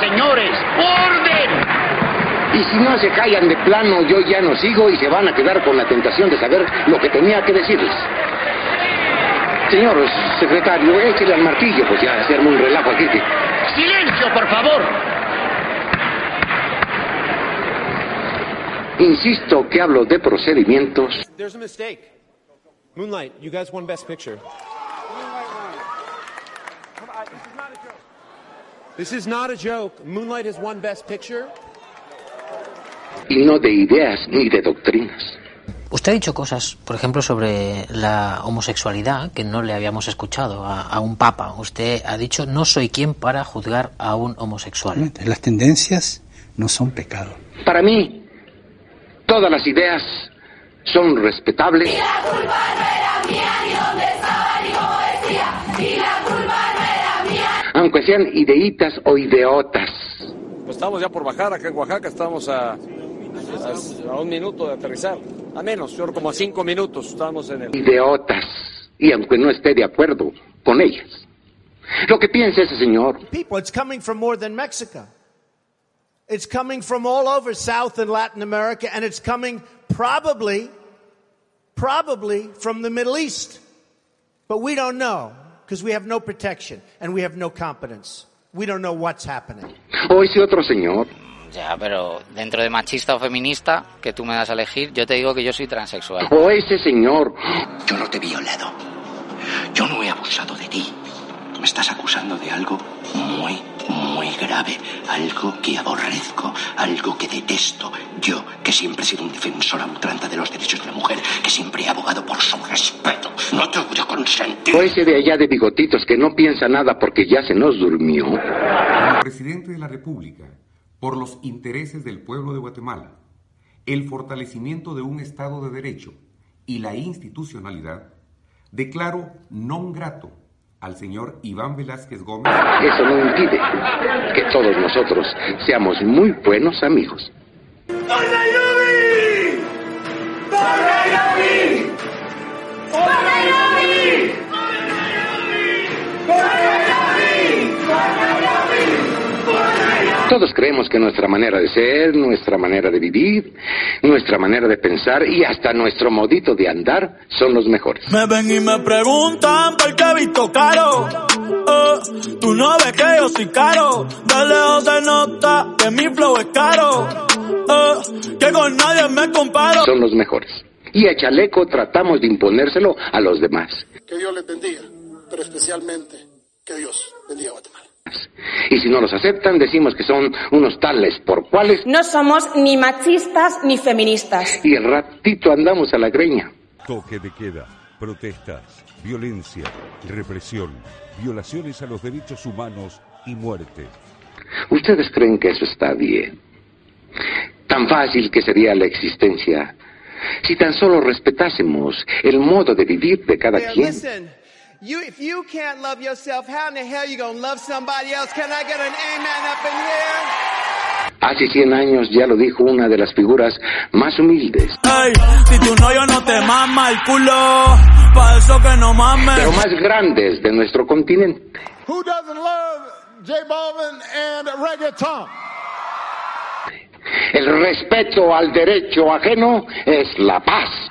Señores! ¡Orden! Y si no se callan de plano, yo ya no sigo y se van a quedar con la tentación de saber lo que tenía que decirles. Señor secretario, échele al martillo, pues ya arma un relajo aquí. ¡Silencio, por favor! Insisto que hablo de procedimientos. There's a mistake. Moonlight, you guys won Best Picture. This is not a joke. Moonlight has won Best Picture. y no de ideas ni de doctrinas. Usted ha dicho cosas, por ejemplo, sobre la homosexualidad que no le habíamos escuchado a, a un papa. Usted ha dicho, no soy quien para juzgar a un homosexual. Las tendencias no son pecado. Para mí, todas las ideas son respetables. Sean ideitas o ideotas. Pues estamos ya por bajar acá en Oaxaca, estamos a, a, a un minuto de aterrizar. A menos, yo como a cinco minutos estamos en el... Ideotas. Y aunque no esté de acuerdo con ellas. Lo que piensa ese señor. People, it's coming from more than Mexico. It's coming from all over South and Latin America, and it's coming probably, probably from the Middle East. But we don't know because we have no protection and we have no competence. We don't know what's happening. O ese otro señor. Ya, pero dentro de machista o feminista, que tú me das a elegir, yo te digo que yo soy transexual. O ese señor. Yo no te he violado. Yo no he abusado de ti. Me estás acusando de algo muy, muy grave. Algo que aborrezco, algo que detesto. Yo, que siempre he sido un defensor a ultranza de los derechos de la mujer, que siempre he abogado por su respeto. No te voy a consentir. O ese de allá de bigotitos que no piensa nada porque ya se nos durmió. Como presidente de la República, por los intereses del pueblo de Guatemala, el fortalecimiento de un Estado de Derecho y la institucionalidad, declaro non grato al señor Iván Velázquez Gómez. Eso no impide que todos nosotros seamos muy buenos amigos. Todos creemos que nuestra manera de ser, nuestra manera de vivir, nuestra manera de pensar y hasta nuestro modito de andar son los mejores. Me ven y me preguntan por qué he visto caro. Eh, tú no ves que yo soy caro. De lejos se nota que mi flow es caro. Eh, que con nadie me comparo. Son los mejores. Y a chaleco tratamos de imponérselo a los demás. Que Dios les bendiga, pero especialmente que Dios bendiga a Guatemala. Y si no los aceptan, decimos que son unos tales por cuales. No somos ni machistas ni feministas. Y el ratito andamos a la greña. Toque de queda, protestas, violencia, represión, violaciones a los derechos humanos y muerte. ¿Ustedes creen que eso está bien? Tan fácil que sería la existencia si tan solo respetásemos el modo de vivir de cada Yeah, quien. You, if you can't love yourself, how in the hell you gonna love somebody else? Can I get an amen up in here? Hace 100 años ya lo dijo una de las figuras más humildes, Ey, si tu novio no te mama el culo, pa' eso que no mames. pero más grandes de nuestro continente. Who doesn't love J Balvin and reggaeton? El respeto al derecho ajeno es la paz.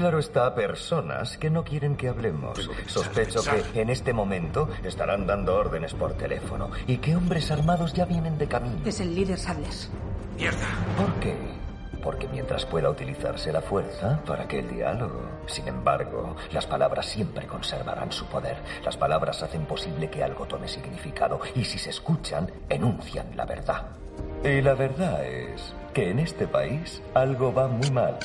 Claro está, personas que no quieren que hablemos. Sospecho que en este momento estarán dando órdenes por teléfono y que hombres armados ya vienen de camino. Es el líder Sables. ¿Por qué? porque mientras pueda utilizarse la fuerza, ¿para qué el diálogo? Sin embargo, las palabras siempre conservarán su poder. Las palabras hacen posible que algo tome significado y si se escuchan, enuncian la verdad. Y la verdad es que en este país algo va muy mal.